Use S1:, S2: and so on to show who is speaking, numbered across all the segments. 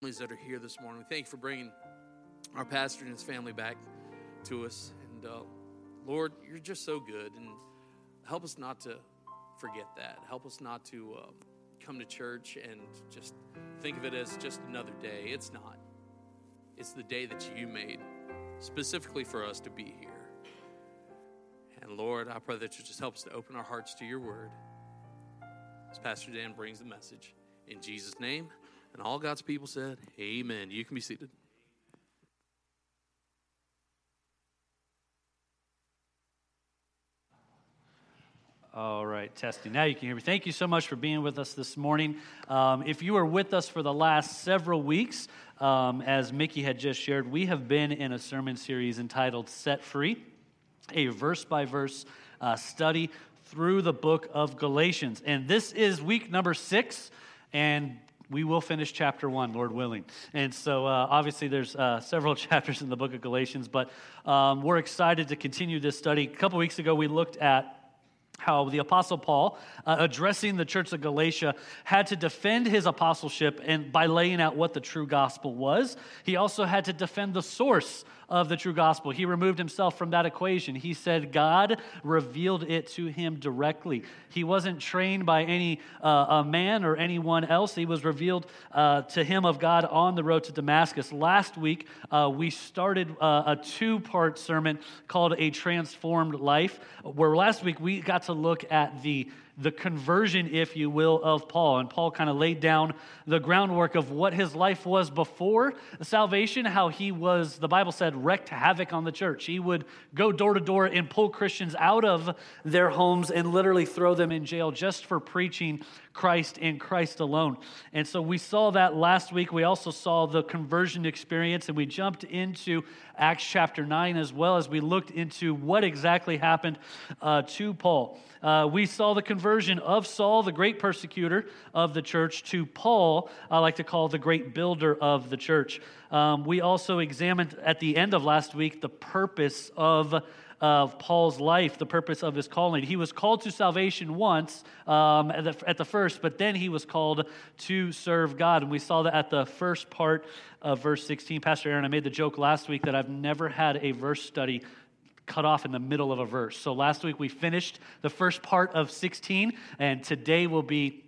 S1: families that are here this morning. We thank you for bringing our pastor and his family back to us. And uh, Lord, you're just so good. And help us not to forget that. Help us not to uh, come to church and just think of it as just another day. It's not, it's the day that you made specifically for us to be here. And Lord, I pray that you just help us to open our hearts to your word as Pastor Dan brings the message. In Jesus' name. And all God's people said, Amen. You can be seated.
S2: All right, testing. Now you can hear me. Thank you so much for being with us this morning. Um, if you were with us for the last several weeks, um, as Mickey had just shared, we have been in a sermon series entitled Set Free, a verse by verse study through the book of Galatians. And this is week number six. And we will finish chapter one, Lord willing. And so, uh, obviously, there's uh, several chapters in the book of Galatians, but um, we're excited to continue this study. A couple weeks ago, we looked at how the apostle paul uh, addressing the church of galatia had to defend his apostleship and by laying out what the true gospel was he also had to defend the source of the true gospel. He removed himself from that equation. He said God revealed it to him directly. He wasn't trained by any uh, a man or anyone else. He was revealed uh, to him of God on the road to Damascus. Last week, uh, we started uh, a two part sermon called A Transformed Life, where last week we got to look at the the conversion, if you will, of Paul. And Paul kind of laid down the groundwork of what his life was before salvation, how he was, the Bible said, wreaked havoc on the church. He would go door to door and pull Christians out of their homes and literally throw them in jail just for preaching Christ and Christ alone. And so we saw that last week. We also saw the conversion experience, and we jumped into Acts chapter 9 as well as we looked into what exactly happened uh, to Paul. Uh, we saw the conversion of Saul, the great persecutor of the church, to Paul, I like to call the great builder of the church. Um, we also examined at the end of last week the purpose of of Paul's life, the purpose of his calling. He was called to salvation once um, at, the, at, the, first, but then he was called to serve God. And we saw that at the first part of verse 16. Pastor Aaron, I made the joke last week that I've never had a verse study cut off in the middle of a verse. So last week we finished the first part of 16, and today will be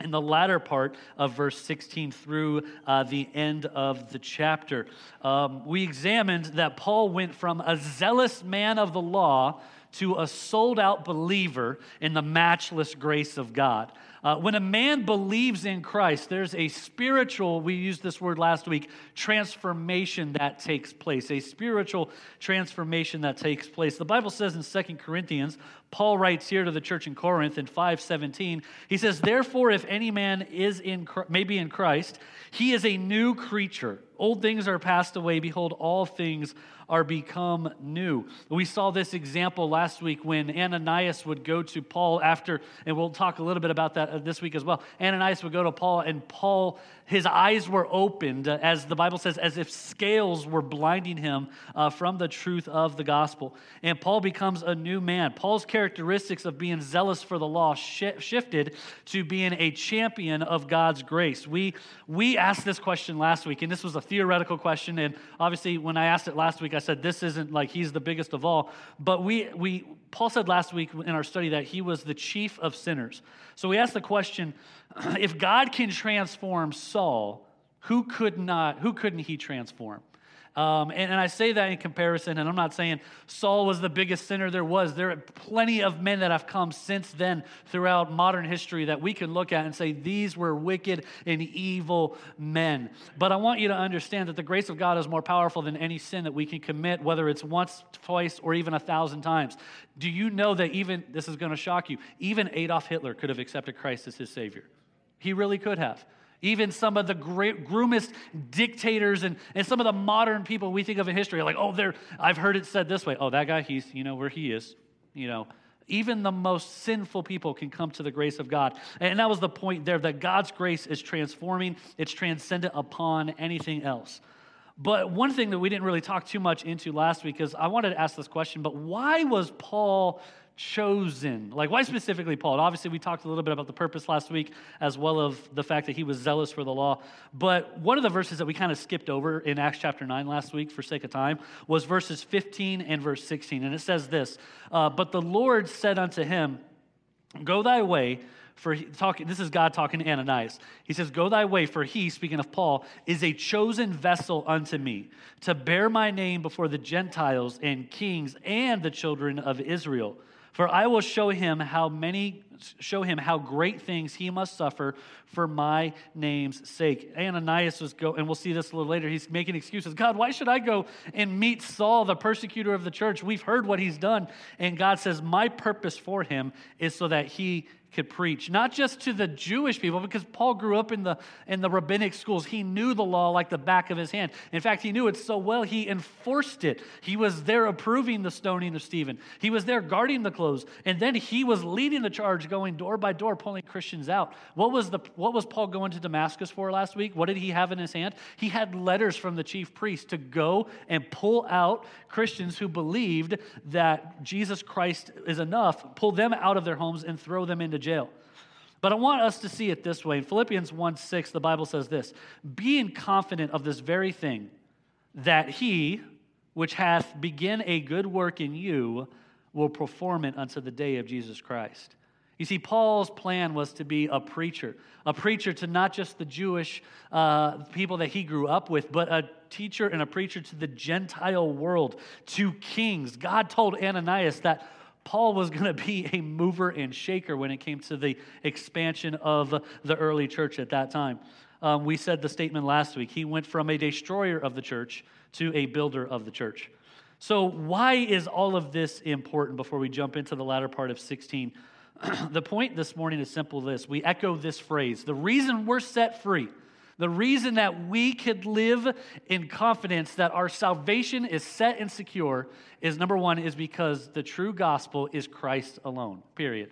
S2: in the latter part of verse 16 through uh, the end of the chapter. Um, we examined that Paul went from a zealous man of the law to a sold out believer in the matchless grace of God. Uh, when a man believes in Christ, there's a spiritual, we used this word last week, transformation that takes place, a spiritual transformation that takes place. The Bible says in Second Corinthians, Paul writes here to the church in Corinth in 5:17, he says, "Therefore if any man is in maybe in Christ, he is a new creature. Old things are passed away, behold all things are become new. We saw this example last week when Ananias would go to Paul after, and we'll talk a little bit about that this week as well. Ananias would go to Paul, and Paul, his eyes were opened, uh, as the Bible says, as if scales were blinding him uh, from the truth of the gospel. And Paul becomes a new man. Paul's characteristics of being zealous for the law sh- shifted to being a champion of God's grace. We, we asked this question last week, and this was a theoretical question. And obviously, when I asked it last week, I said, This isn't like he's the biggest of all. But we, we, Paul said last week in our study that he was the chief of sinners. So we asked the question if God can transform Saul, who could not, who couldn't he transform? Um, and, and, I say that in comparison, and I'm not saying Saul was the biggest sinner there was. There are plenty of men that have come since then throughout modern history that we can look at and say these were wicked and evil men. But I want you to understand that the grace of God is more powerful than any sin that we can commit, whether it's once, twice, or even a thousand times. Do you know that even, this is going to shock you, even Adolf Hitler could have accepted Christ as his Savior? He really could have. Even some of the great, groomest dictators and, and some of the modern people we think of in history are like, oh, they're, I've heard it said this way. Oh, that guy, he's, you know, where he is, you know. Even the most sinful people can come to the grace of God. And that was the point there that God's grace is transforming, it's transcendent upon anything else. But one thing that we didn't really talk too much into last week is I wanted to ask this question, but why was Paul chosen. Like, why specifically Paul? And obviously, we talked a little bit about the purpose last week, as well as the fact that he was zealous for the law. But one of the verses that we kind of skipped over in Acts chapter 9 last week, for sake of time, was verses 15 and verse 16. And it says this uh, But the Lord said unto him, Go thy way for he, talking, this is God talking to Ananias. He says, Go thy way, for he, speaking of Paul, is a chosen vessel unto me to bear my name before the Gentiles and kings and the children of Israel. For I will show him how many show him how great things he must suffer for my name's sake. Ananias was go, and we'll see this a little later. He's making excuses. God, why should I go and meet Saul, the persecutor of the church? We've heard what he's done. And God says, My purpose for him is so that he could preach, not just to the Jewish people, because Paul grew up in the, in the rabbinic schools. He knew the law like the back of his hand. In fact, he knew it so well, he enforced it. He was there approving the stoning of Stephen, he was there guarding the clothes, and then he was leading the charge, going door by door, pulling Christians out. What was, the, what was Paul going to Damascus for last week? What did he have in his hand? He had letters from the chief priest to go and pull out Christians who believed that Jesus Christ is enough, pull them out of their homes and throw them into jail. But I want us to see it this way. In Philippians 1 6, the Bible says this Being confident of this very thing, that he, which hath begun a good work in you, will perform it unto the day of Jesus Christ. You see, Paul's plan was to be a preacher, a preacher to not just the Jewish uh, people that he grew up with, but a teacher and a preacher to the Gentile world, to kings. God told Ananias that Paul was going to be a mover and shaker when it came to the expansion of the early church at that time. Um, we said the statement last week. He went from a destroyer of the church to a builder of the church. So, why is all of this important before we jump into the latter part of 16? the point this morning is simple this we echo this phrase the reason we're set free the reason that we could live in confidence that our salvation is set and secure is number one, is because the true gospel is Christ alone, period.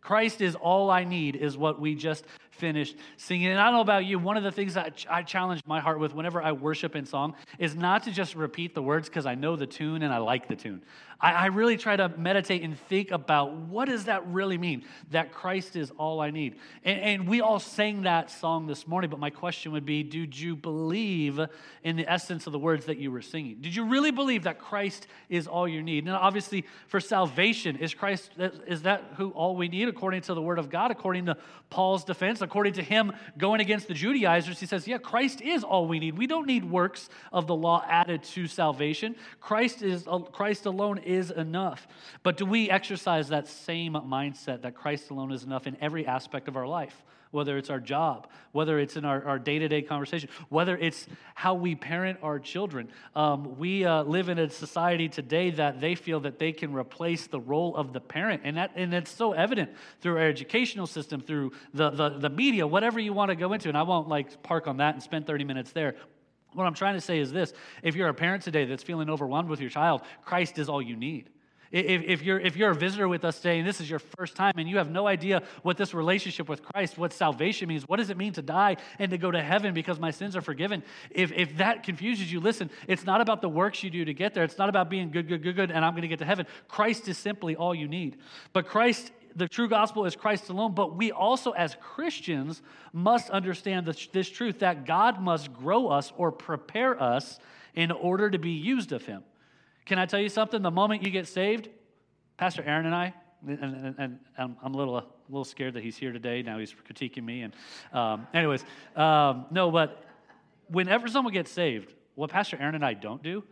S2: Christ is all I need, is what we just finished singing. And I don't know about you, one of the things that I challenge my heart with whenever I worship in song is not to just repeat the words because I know the tune and I like the tune. I, I really try to meditate and think about what does that really mean? That Christ is all I need. And, and we all sang that song this morning, but my question would be Did you believe in the essence of the words that you were singing? Did you really believe that Christ is all you need? And obviously, for salvation, is Christ, is that who all we need according to the word of God, according to Paul's defense, according to him going against the Judaizers? He says, Yeah, Christ is all we need. We don't need works of the law added to salvation. Christ is uh, Christ alone is enough. But do we exercise that same mindset that Christ alone is enough in every aspect of our life? Whether it's our job, whether it's in our day to day conversation, whether it's how we parent our children. Um, we uh, live in a society today that they feel that they can replace the role of the parent. And, that, and it's so evident through our educational system, through the, the, the media, whatever you want to go into. And I won't like park on that and spend 30 minutes there. What I'm trying to say is this if you're a parent today that's feeling overwhelmed with your child, Christ is all you need. If, if, you're, if you're a visitor with us today and this is your first time and you have no idea what this relationship with Christ, what salvation means, what does it mean to die and to go to heaven because my sins are forgiven, if, if that confuses you, listen, it's not about the works you do to get there. It's not about being good, good, good, good, and I'm going to get to heaven. Christ is simply all you need. But Christ the true gospel is Christ alone, but we also, as Christians, must understand this, this, truth that God must grow us or prepare us in order to be used of Him. Can I tell you something? The moment you get saved, Pastor Aaron and I, and, and, and I'm a little, a little scared that he's here today. Now he's critiquing me. And, um, anyways, um, no, but whenever someone gets saved, what Pastor Aaron and I don't do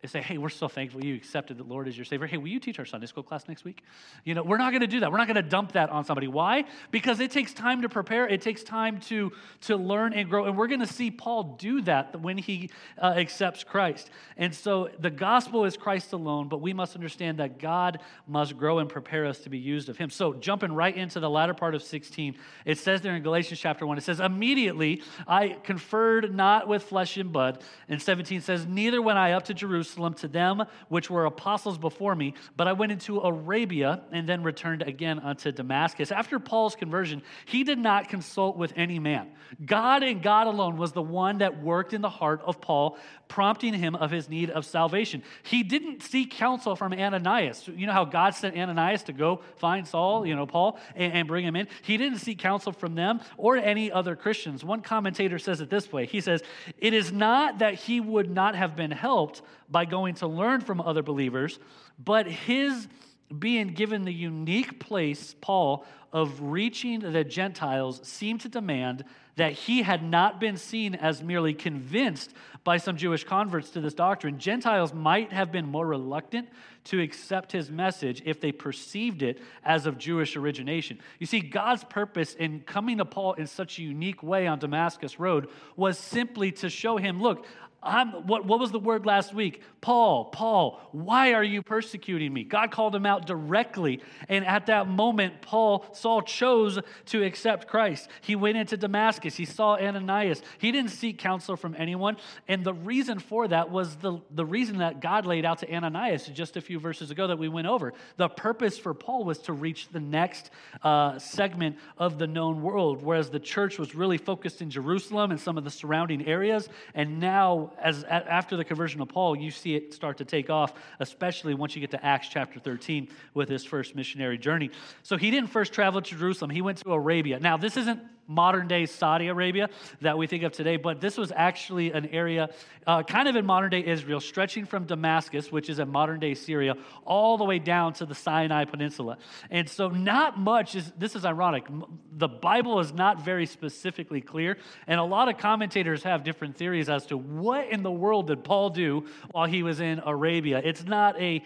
S2: and say, hey, we're so thankful you accepted the Lord as your Savior. Hey, will you teach our Sunday school class next week? You know, we're not going to do that. We're not going to dump that on somebody. Why? Because it takes time to prepare, it takes time to, to learn and grow. And we're going to see Paul do that when he uh, accepts Christ. And so the gospel is Christ alone, but we must understand that God must grow and prepare us to be used of Him. So jumping right into the latter part of 16, it says there in Galatians chapter 1, it says, Immediately I conferred not with flesh and blood. And 17 says, Neither went I up to Jerusalem Jerusalem to them which were apostles before me, but I went into Arabia and then returned again unto Damascus. After Paul's conversion, he did not consult with any man. God and God alone was the one that worked in the heart of Paul, prompting him of his need of salvation. He didn't seek counsel from Ananias. You know how God sent Ananias to go find Saul, you know, Paul, and, and bring him in? He didn't seek counsel from them or any other Christians. One commentator says it this way He says, It is not that he would not have been helped by going to learn from other believers, but his being given the unique place, Paul, of reaching the Gentiles seemed to demand that he had not been seen as merely convinced by some Jewish converts to this doctrine. Gentiles might have been more reluctant to accept his message if they perceived it as of Jewish origination. You see, God's purpose in coming to Paul in such a unique way on Damascus Road was simply to show him look, I'm, what, what was the word last week? Paul, Paul, why are you persecuting me? God called him out directly. And at that moment, Paul, Saul chose to accept Christ. He went into Damascus. He saw Ananias. He didn't seek counsel from anyone. And the reason for that was the, the reason that God laid out to Ananias just a few verses ago that we went over. The purpose for Paul was to reach the next uh, segment of the known world, whereas the church was really focused in Jerusalem and some of the surrounding areas. And now, as after the conversion of Paul, you see it start to take off, especially once you get to Acts chapter 13 with his first missionary journey. So he didn't first travel to Jerusalem, he went to Arabia. Now, this isn't modern day Saudi Arabia that we think of today, but this was actually an area uh, kind of in modern day Israel, stretching from Damascus, which is in modern day Syria, all the way down to the Sinai Peninsula. And so, not much is this is ironic. The Bible is not very specifically clear, and a lot of commentators have different theories as to what in the world did Paul do while he was in Arabia. It's not a,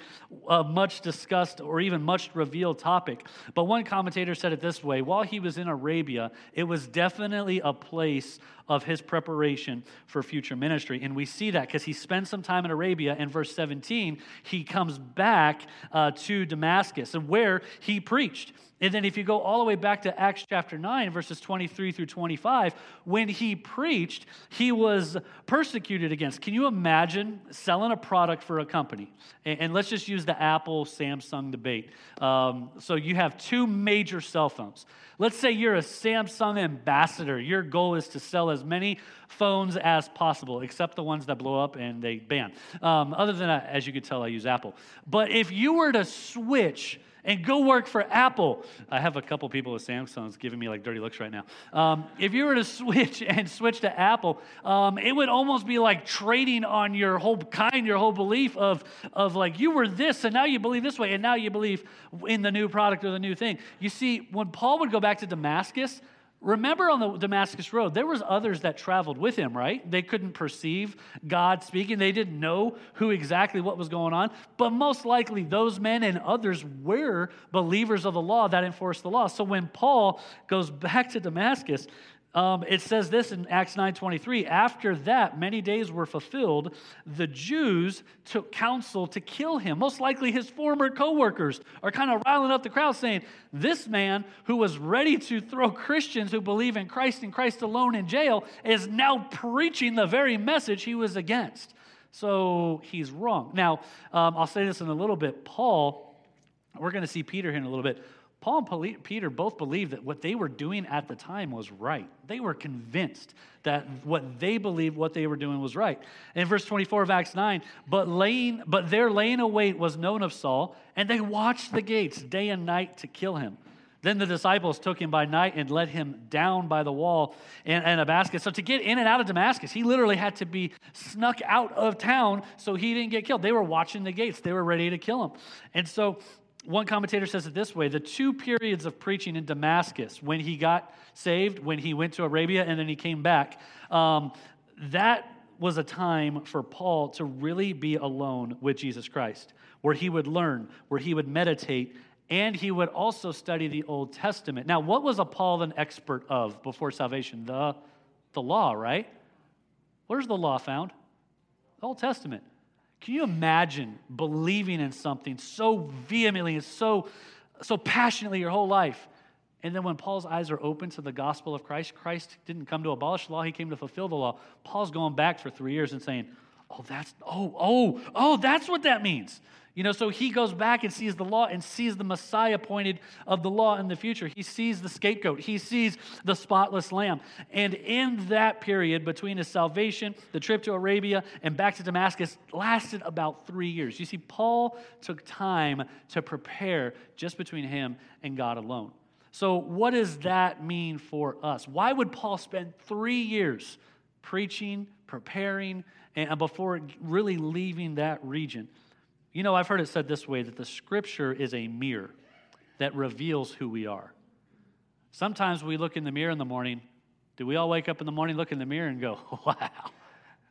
S2: a much discussed or even much revealed topic, but one commentator said it this way while he was in Arabia, it was definitely a place of his preparation for future ministry. And we see that because he spends some time in Arabia. In verse 17, he comes back uh, to Damascus and where he preached. And then if you go all the way back to Acts chapter 9, verses 23 through 25, when he preached, he was persecuted against. Can you imagine selling a product for a company? And, let's just use the Apple Samsung debate. Um, so you have two major cell phones. Let's say you're a Samsung ambassador. Your goal is to sell as many phones as possible, except the ones that blow up and they ban. Um, other than that, as you could tell, I use Apple. But if you were to switch, and go work for Apple. I have a couple people with Samsungs giving me like dirty looks right now. Um, if you were to switch and switch to Apple, um, it would almost be like trading on your whole kind, your whole belief of, of like you were this and now you believe this way and now you believe in the new product or the new thing. You see, when Paul would go back to Damascus, Remember on the Damascus Road, there was others that traveled with him, right? They couldn't perceive God speaking. They didn't know who exactly what was going on. But most likely those men and others were believers of the law that enforced the law. So when Paul goes back to Damascus, um, it says this in Acts 9:23. After that, many days were fulfilled. The Jews took counsel to kill him. Most likely, his former co-workers are kind of riling up the crowd, saying, "This man who was ready to throw Christians who believe in Christ and Christ alone in jail is now preaching the very message he was against." So he's wrong. Now, um, I'll say this in a little bit. Paul, we're going to see Peter here in a little bit. Paul and Peter both believed that what they were doing at the time was right. They were convinced that what they believed what they were doing was right. In verse 24 of Acts 9, but laying but their laying await was known of Saul, and they watched the gates day and night to kill him. Then the disciples took him by night and let him down by the wall in, in, a basket. So, to get in and out of Damascus, he literally had to be snuck out of town so he didn't get killed. They were watching the gates, they were ready to kill him. And so, one commentator says it this way the two periods of preaching in Damascus, when he got saved, when he went to Arabia, and then he came back, um, that was a time for Paul to really be alone with Jesus Christ, where he would learn, where he would meditate, and he would also study the Old Testament. Now, what was a Paul an expert of before salvation? The, the law, right? Where's the law found? The Old Testament. Can you imagine believing in something so vehemently and so, so passionately your whole life? And then when Paul's eyes are open to the gospel of Christ, Christ didn't come to abolish the law, he came to fulfill the law. Paul's going back for three years and saying, Oh, that's, oh, oh, oh, that's what that means. You know, so he goes back and sees the law and sees the Messiah appointed of the law in the future. He sees the scapegoat. He sees the spotless lamb. And in that period between his salvation, the trip to Arabia, and back to Damascus lasted about three years. You see, Paul took time to prepare just between him and God alone. So, what does that mean for us? Why would Paul spend three years preaching, preparing, and before really leaving that region? You know, I've heard it said this way that the scripture is a mirror that reveals who we are. Sometimes we look in the mirror in the morning. Do we all wake up in the morning, look in the mirror, and go, wow?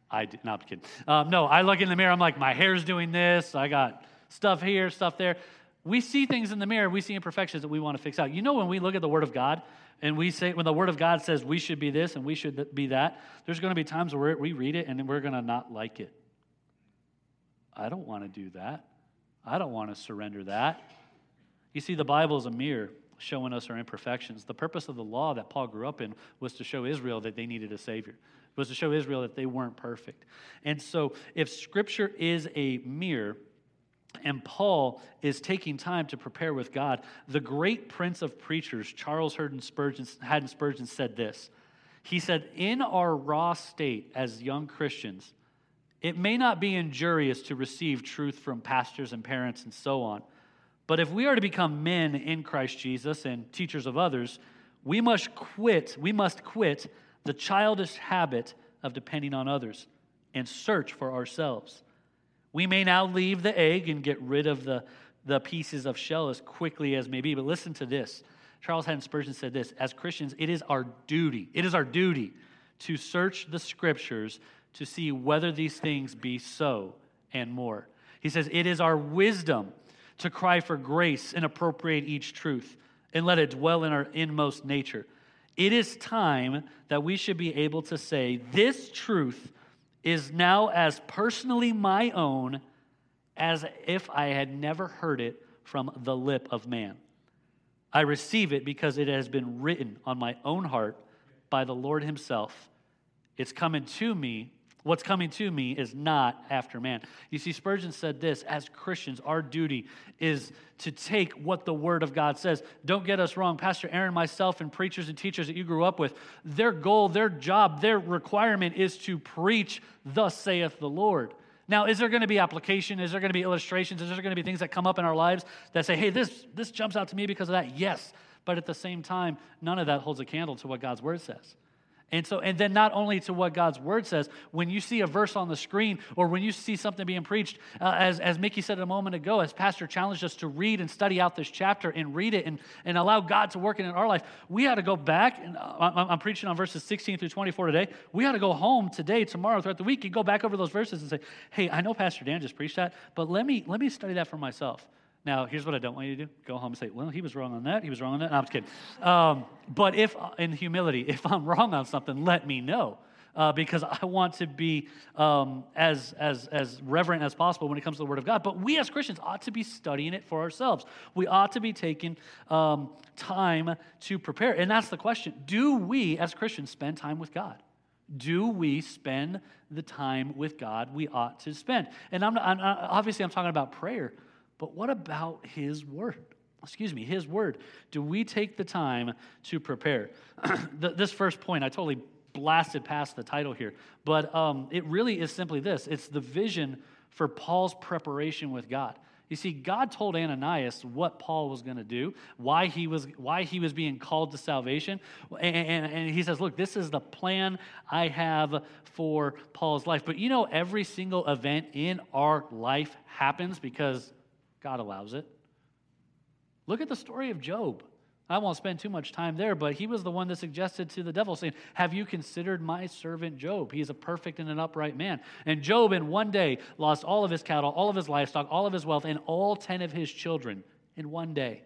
S2: I do, not kidding. Um, no, I look in the mirror, I'm like, my hair's doing this, I got stuff here, stuff there. We see things in the mirror, we see imperfections that we want to fix out. You know, when we look at the Word of God and we say, when the Word of God says we should be this and we should be that, there's going to be times where we read it and we're going to not like it. I don't want to do that. I don't want to surrender that. You see, the Bible is a mirror showing us our imperfections. The purpose of the law that Paul grew up in was to show Israel that they needed a Savior, it was to show Israel that they weren't perfect. And so, if Scripture is a mirror, and Paul is taking time to prepare with God. The great prince of preachers, Charles Haddon Spurgeon, Haddon Spurgeon said this. He said, In our raw state as young Christians, it may not be injurious to receive truth from pastors and parents and so on, but if we are to become men in Christ Jesus and teachers of others, we must quit, we must quit the childish habit of depending on others and search for ourselves. We may now leave the egg and get rid of the, the pieces of shell as quickly as may be, but listen to this. Charles Haddon Spurgeon said this As Christians, it is our duty, it is our duty to search the scriptures to see whether these things be so and more. He says, It is our wisdom to cry for grace and appropriate each truth and let it dwell in our inmost nature. It is time that we should be able to say, This truth is now as personally my own as if I had never heard it from the lip of man. I receive it because it has been written on my own heart by the Lord Himself. It's coming to me What's coming to me is not after man. You see, Spurgeon said this as Christians, our duty is to take what the Word of God says. Don't get us wrong. Pastor Aaron, myself, and preachers and teachers that you grew up with, their goal, their job, their requirement is to preach, Thus saith the Lord. Now, is there going to be application? Is there going to be illustrations? Is there going to be things that come up in our lives that say, hey, this, this jumps out to me because of that? Yes. But at the same time, none of that holds a candle to what God's Word says. And so, and then not only to what God's word says, when you see a verse on the screen or when you see something being preached, uh, as, as Mickey said a moment ago, as Pastor challenged us to read and study out this chapter and read it and, and allow God to work in our life, we had to go back. And uh, I'm, I'm preaching on verses 16 through 24 today. We had to go home today, tomorrow, throughout the week, and go back over those verses and say, hey, I know Pastor Dan just preached that, but let me, let me study that for myself. Now, here's what I don't want you to do go home and say, well, he was wrong on that. He was wrong on that. No, I'm just kidding. Um, but if, in humility, if I'm wrong on something, let me know. Uh, because I want to be um, as, as, as reverent as possible when it comes to the Word of God. But we as Christians ought to be studying it for ourselves. We ought to be taking um, time to prepare. And that's the question Do we as Christians spend time with God? Do we spend the time with God we ought to spend? And I'm, I'm obviously I'm talking about prayer. But what about His Word? Excuse me, His Word. Do we take the time to prepare? this first point, I totally blasted past the title here, but um, it really is simply this it's the vision for Paul's preparation with God. You see, God told Ananias what Paul was going to do, why he was why he was being called to salvation, and, and, and, he says, "Look, this is the plan I have for Paul's life." But you know, every single event in our life happens because God allows it. Look at the story of Job. I won't spend too much time there, but he was the one that suggested to the devil, saying, Have you considered my servant Job? He is a perfect and an upright man. And Job, in one day, lost all of his cattle, all of his livestock, all of his wealth, and all 10 of his children in one day.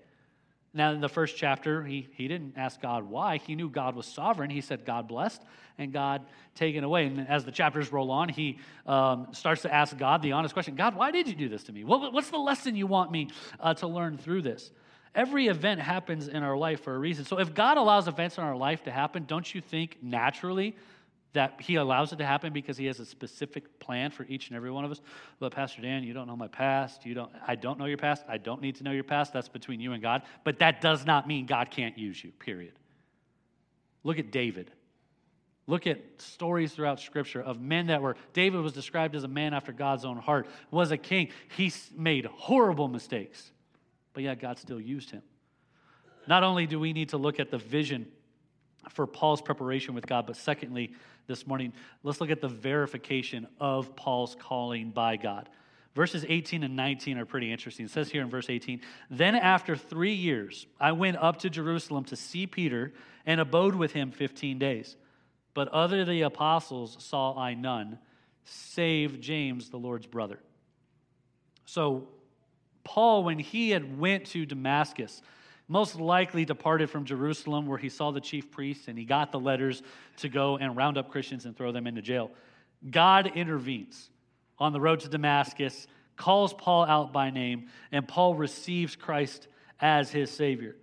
S2: Now, in the first chapter, he, he didn't ask God why. He knew God was sovereign. He said, God blessed and God taken away. And as the chapters roll on, he um, starts to ask God the honest question God, why did you do this to me? What, what's the lesson you want me uh, to learn through this? Every event happens in our life for a reason. So if God allows events in our life to happen, don't you think naturally that he allows it to happen because he has a specific plan for each and every one of us. But Pastor Dan, you don't know my past. You don't I don't know your past. I don't need to know your past. That's between you and God. But that does not mean God can't use you. Period. Look at David. Look at stories throughout Scripture of men that were, David was described as a man after God's own heart, was a king. He made horrible mistakes, but yet God still used him. Not only do we need to look at the vision for Paul's preparation with God, but secondly, this morning, let's look at the verification of Paul's calling by God. Verses 18 and 19 are pretty interesting. It says here in verse 18 Then after three years, I went up to Jerusalem to see Peter and abode with him 15 days. But other the apostles saw I none, save James, the Lord's brother. So, Paul, when he had went to Damascus, most likely departed from Jerusalem where he saw the chief priests and he got the letters to go and round up Christians and throw them into jail. God intervenes on the road to Damascus, calls Paul out by name, and Paul receives Christ as his Savior.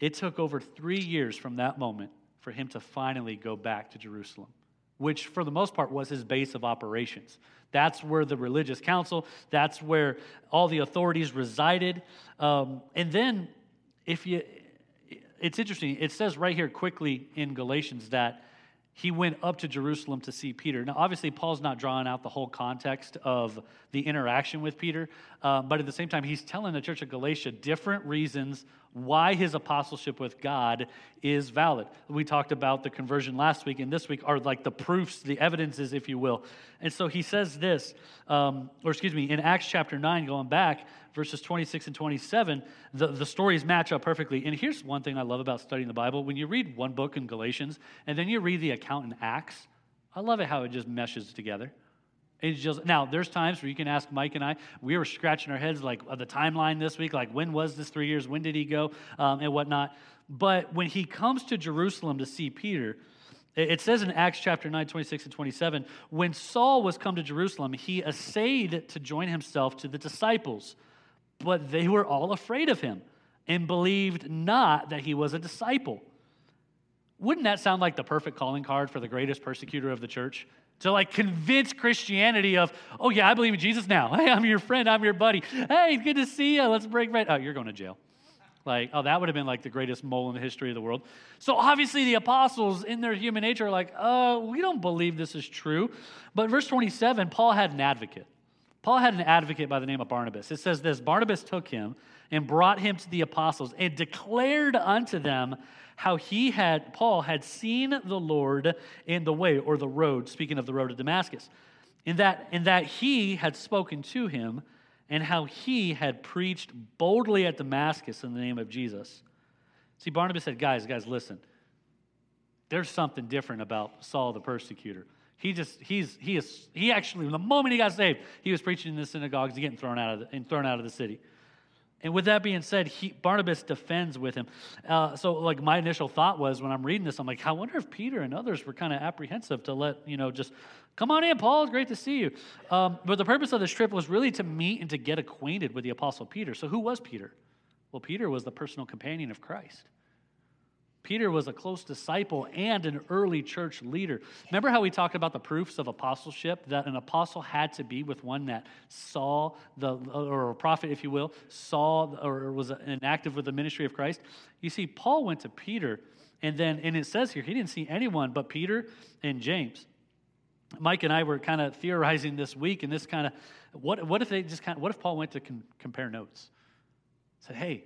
S2: It took over three years from that moment for him to finally go back to Jerusalem, which for the most part was his base of operations. That's where the religious council, that's where all the authorities resided. Um, and then, if you, it's interesting, it says right here quickly in Galatians that he went up to Jerusalem to see Peter. Now, obviously, Paul's not drawing out the whole context of the interaction with Peter, uh, but at the same time, he's telling the church of Galatia different reasons why his apostleship with God is valid. We talked about the conversion last week, and this week are like the proofs, the evidences, if you will. And so he says this, um, or excuse me, in Acts chapter 9, going back, verses 26 and 27, the, the stories match up perfectly. And here's one thing I love about studying the Bible when you read one book in Galatians and then you read the account in Acts, I love it how it just meshes together. It's just now. There's times where you can ask Mike and I. We were scratching our heads like the timeline this week, like when was this three years? When did he go, um, and whatnot. But when he comes to Jerusalem to see Peter, it says in Acts chapter 9, 26 and 27, when Saul was come to Jerusalem, he essayed to join himself to the disciples, but they were all afraid of him and believed not that he was a disciple. Wouldn't that sound like the perfect calling card for the greatest persecutor of the church? to like convince Christianity of, oh yeah, I believe in Jesus now. Hey, I'm your friend, I'm your buddy. Hey, good to see you. Let's break bread. Oh, you're going to jail. Like, oh, that would have been like the greatest mole in the history of the world. So obviously the apostles in their human nature are like, uh, we don't believe this is true. But verse 27, Paul had an advocate. Paul had an advocate by the name of Barnabas. It says this Barnabas took him and brought him to the apostles and declared unto them how he had, Paul had seen the Lord in the way or the road, speaking of the road to Damascus, in that, in that he had spoken to him and how he had preached boldly at Damascus in the name of Jesus. See, Barnabas said, Guys, guys, listen. There's something different about Saul the persecutor. He just, he's, he is, he actually, the moment he got saved, he was preaching in the synagogues and getting thrown out of the, and thrown out of the city. And with that being said, he, Barnabas defends with him. Uh, so, like, my initial thought was when I'm reading this, I'm like, I wonder if Peter and others were kind of apprehensive to let, you know, just come on in, Paul. It's great to see you. Um, but the purpose of this trip was really to meet and to get acquainted with the Apostle Peter. So, who was Peter? Well, Peter was the personal companion of Christ. Peter was a close disciple and an early church leader. Remember how we talked about the proofs of apostleship? That an apostle had to be with one that saw the, or a prophet, if you will, saw or was inactive with the ministry of Christ. You see, Paul went to Peter, and then, and it says here, he didn't see anyone but Peter and James. Mike and I were kind of theorizing this week, and this kind of, what, what if they just kind of, what if Paul went to con- compare notes? Said, hey,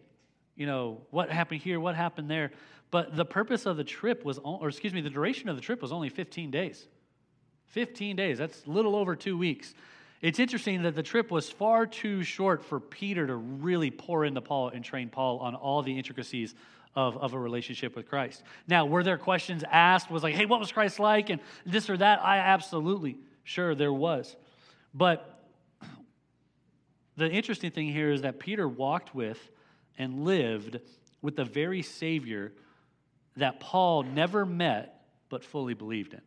S2: you know, what happened here, what happened there? But the purpose of the trip was, or excuse me, the duration of the trip was only 15 days. 15 days, that's a little over two weeks. It's interesting that the trip was far too short for Peter to really pour into Paul and train Paul on all the intricacies of, of a relationship with Christ. Now, were there questions asked? Was like, hey, what was Christ like? And this or that? I absolutely, sure, there was. But the interesting thing here is that Peter walked with and lived with the very Savior that Paul never met but fully believed in.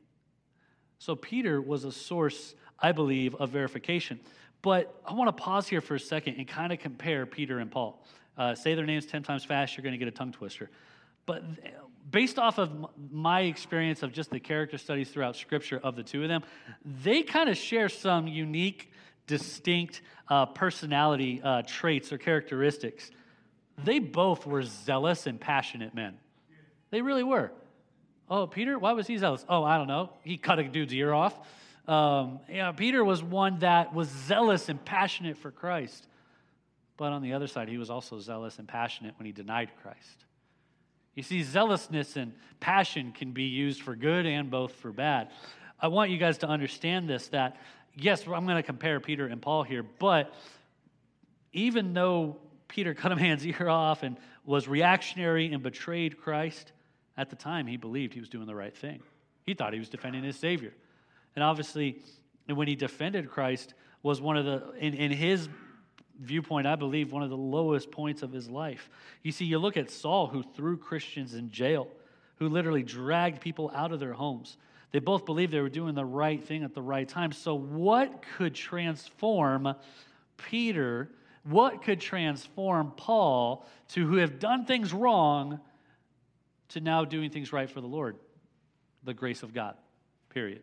S2: So Peter was a source, I believe, of verification. But I want to pause here for a second and kind of compare Peter and Paul. Uh, say their names 10 times fast, you're going to get a tongue twister. But based off of my experience of just the character studies throughout Scripture of the two of them, they kind of share some unique, distinct uh, personality uh, traits or characteristics. They both were zealous and passionate men. They really were. Oh, Peter, why was he zealous? Oh, I don't know. He cut a dude's ear off. Um, yeah, Peter was one that was zealous and passionate for Christ. But on the other side, he was also zealous and passionate when he denied Christ. You see, zealousness and passion can be used for good and both for bad. I want you guys to understand this that, yes, I'm going to compare Peter and Paul here, but even though Peter cut a man's ear off and was reactionary and betrayed Christ, at the time he believed he was doing the right thing. He thought he was defending his Savior. And obviously, when he defended Christ, was one of the, in, in his viewpoint, I believe, one of the lowest points of his life. You see, you look at Saul, who threw Christians in jail, who literally dragged people out of their homes. They both believed they were doing the right thing at the right time. So, what could transform Peter? What could transform Paul to who have done things wrong to now doing things right for the Lord? The grace of God, period.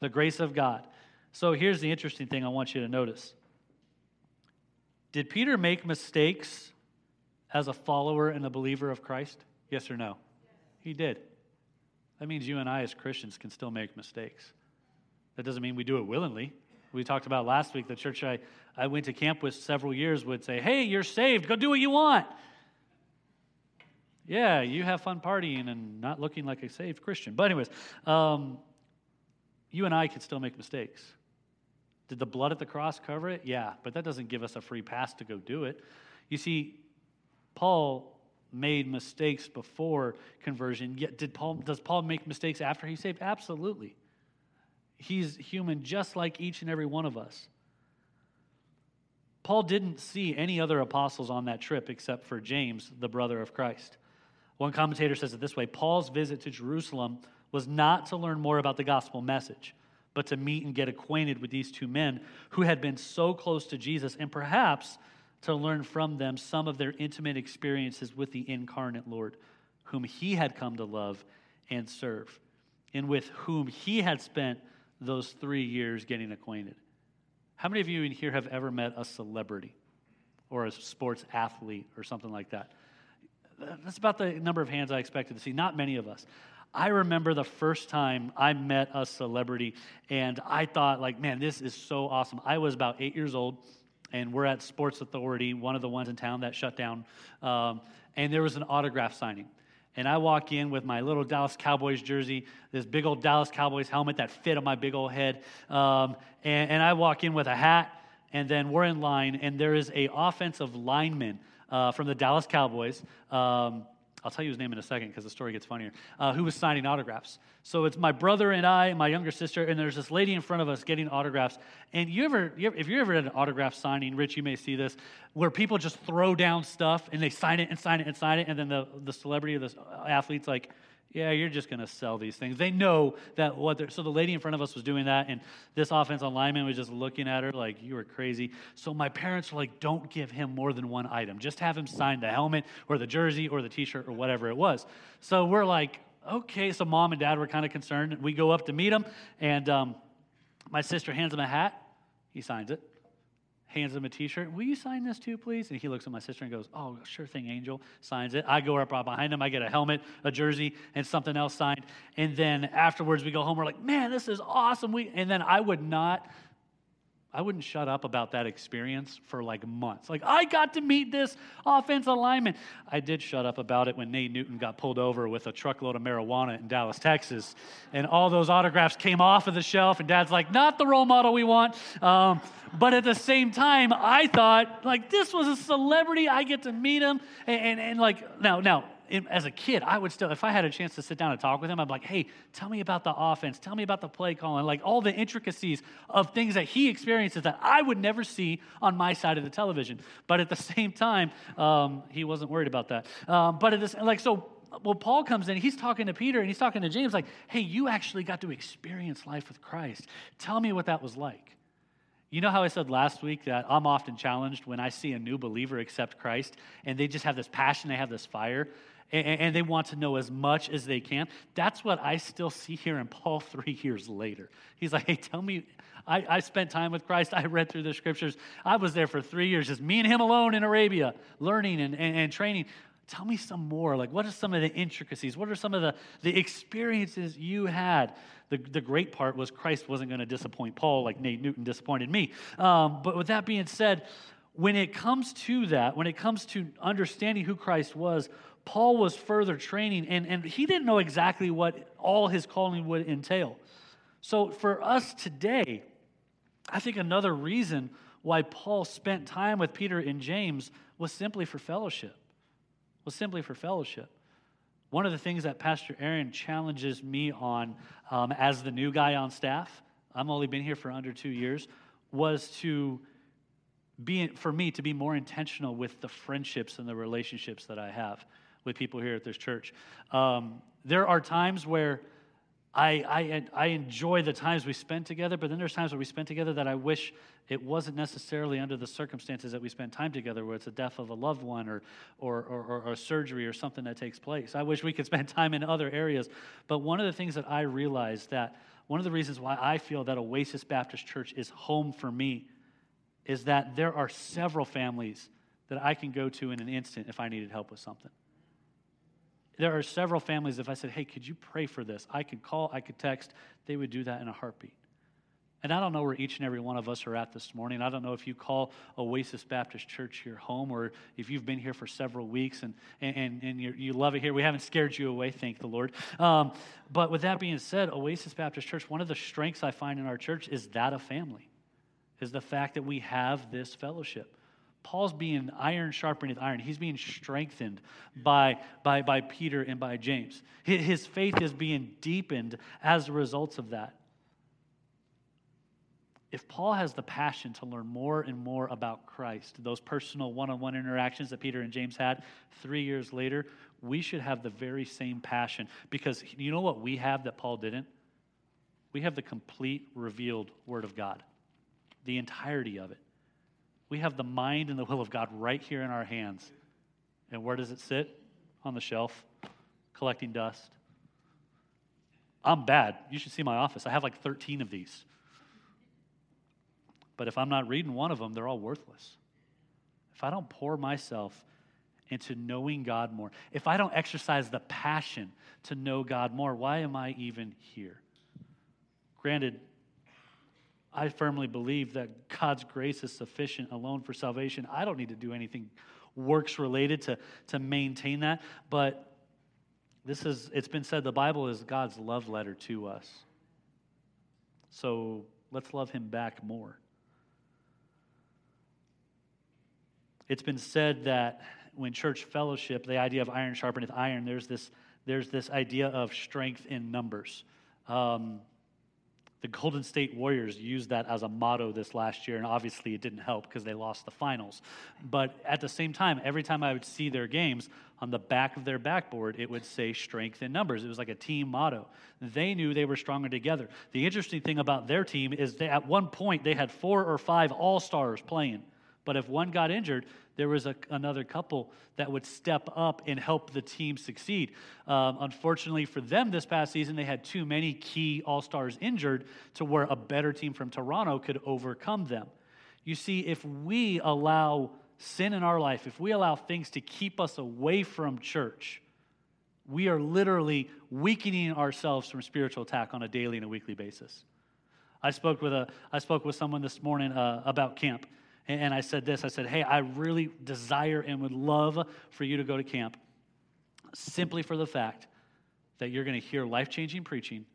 S2: The grace of God. So, here's the interesting thing I want you to notice did Peter make mistakes as a follower and a believer of Christ? Yes or no? He did. That means you and I, as Christians, can still make mistakes. That doesn't mean we do it willingly. We talked about last week, the church I, I went to camp with several years would say, Hey, you're saved. Go do what you want. Yeah, you have fun partying and not looking like a saved Christian. But, anyways, um, you and I could still make mistakes. Did the blood at the cross cover it? Yeah, but that doesn't give us a free pass to go do it. You see, Paul made mistakes before conversion. Yet did Paul does Paul make mistakes after he's saved? Absolutely. He's human just like each and every one of us. Paul didn't see any other apostles on that trip except for James, the brother of Christ. One commentator says it this way Paul's visit to Jerusalem was not to learn more about the gospel message but to meet and get acquainted with these two men who had been so close to Jesus and perhaps to learn from them some of their intimate experiences with the incarnate Lord, whom he had come to love and serve, and with whom he had spent those three years getting acquainted. How many of you in here have ever met a celebrity or a sports athlete or something like that? That's about the number of hands I expected to see. Not many of us. I remember the first time I met a celebrity, and I thought, like, man, this is so awesome. I was about eight years old, and we're at Sports Authority, one of the ones in town that shut down, um, and there was an autograph signing. And I walk in with my little Dallas Cowboys jersey, this big old Dallas Cowboys helmet that fit on my big old head, um, and, and, I walk in with a hat, and then we're in line, and there is a offensive lineman uh, from the Dallas Cowboys. Um, I'll tell you his name in a second because the story gets funnier, uh, who was signing autographs. So it's my brother and I, my younger sister, and there's this lady in front of us getting autographs. And you ever, you ever if you ever at an autograph signing, Rich, you may see this, where people just throw down stuff and they sign it and sign it and sign it, and then the, the celebrity or the athlete's like, yeah, you're just going to sell these things. They know that what they're. So the lady in front of us was doing that, and this offensive lineman was just looking at her like, you were crazy. So my parents were like, don't give him more than one item. Just have him sign the helmet or the jersey or the t shirt or whatever it was. So we're like, okay. So mom and dad were kind of concerned. We go up to meet him, and um, my sister hands him a hat. He signs it hands him a t-shirt. Will you sign this too, please? And he looks at my sister and goes, oh, sure thing, Angel. Signs it. I go up right behind him. I get a helmet, a jersey, and something else signed. And then afterwards we go home. We're like, man, this is awesome. We, and then I would not I wouldn't shut up about that experience for like months. Like, I got to meet this offensive lineman. I did shut up about it when Nate Newton got pulled over with a truckload of marijuana in Dallas, Texas. And all those autographs came off of the shelf, and dad's like, not the role model we want. Um, but at the same time, I thought, like, this was a celebrity. I get to meet him. And, and, and like, now, now, as a kid, I would still, if I had a chance to sit down and talk with him, I'd be like, hey, tell me about the offense. Tell me about the play calling, like all the intricacies of things that he experiences that I would never see on my side of the television. But at the same time, um, he wasn't worried about that. Um, but at this, like, so well, Paul comes in, he's talking to Peter and he's talking to James, like, hey, you actually got to experience life with Christ. Tell me what that was like. You know how I said last week that I'm often challenged when I see a new believer accept Christ and they just have this passion, they have this fire. And, and, they want to know as much as they can. That's what I still see here in Paul three years later. He's like, hey, tell me. I, I spent time with Christ. I read through the scriptures. I was there for three years, just me and him alone in Arabia, learning and, and, and training. Tell me some more. Like, what are some of the intricacies? What are some of the, the experiences you had? The, the great part was Christ wasn't going to disappoint Paul like Nate Newton disappointed me. Um, but with that being said, when it comes to that, when it comes to understanding who Christ was, Paul was further training, and, and he didn't know exactly what all his calling would entail. So for us today, I think another reason why Paul spent time with Peter and James was simply for fellowship. Was simply for fellowship. One of the things that Pastor Aaron challenges me on um, as the new guy on staff, I've only been here for under two years, was to be, for me to be more intentional with the friendships and the relationships that I have with people here at this church. Um, there are times where I, I, I enjoy the times we spend together, but then there's times where we spend together that I wish it wasn't necessarily under the circumstances that we spend time together, where it's a death of a loved one or, or, or, or, surgery or something that takes place. I wish we could spend time in other areas. But one of the things that I realized that one of the reasons why I feel that Oasis Baptist Church is home for me is that there are several families that I can go to in an instant if I needed help with something. There are several families, if I said, hey, could you pray for this? I could call, I could text, they would do that in a heartbeat. And I don't know where each and every one of us are at this morning. I don't know if you call Oasis Baptist Church your home or if you've been here for several weeks and, and, and you love it here. We haven't scared you away, thank the Lord. Um, but with that being said, Oasis Baptist Church, one of the strengths I find in our church is that of family is the fact that we have this fellowship. Paul's being iron sharpening iron. He's being strengthened by, by, by Peter and by James. His faith is being deepened as a result of that. If Paul has the passion to learn more and more about Christ, those personal one on one interactions that Peter and James had three years later, we should have the very same passion. Because you know what we have that Paul didn't? We have the complete revealed Word of God the entirety of it. We have the mind and the will of God right here in our hands. And where does it sit? On the shelf, collecting dust. I'm bad. You should see my office. I have like 13 of these. But if I'm not reading one of them, they're all worthless. If I don't pour myself into knowing God more, if I don't exercise the passion to know God more, why am I even here? Granted, I firmly believe that God's grace is sufficient alone for salvation. I don't need to do anything works related to, to maintain that. But this is, it's been said the Bible is God's love letter to us. So let's love him back more. It's been said that when church fellowship, the idea of iron sharpeneth iron, there's this, there's this idea of strength in numbers. Um, the Golden State Warriors used that as a motto this last year, and obviously it didn't help because they lost the finals. But at the same time, every time I would see their games, on the back of their backboard, it would say strength in numbers. It was like a team motto. They knew they were stronger together. The interesting thing about their team is that at one point they had four or five all stars playing. But if one got injured, there was a, another couple that would step up and help the team succeed. Um, unfortunately for them this past season, they had too many key all stars injured to where a better team from Toronto could overcome them. You see, if we allow sin in our life, if we allow things to keep us away from church, we are literally weakening ourselves from spiritual attack on a daily and a weekly basis. I spoke with, a, I spoke with someone this morning uh, about camp and I said this I said, Hey, I really desire and would love for you to go to camp simply for the fact that you're going to hear life changing preaching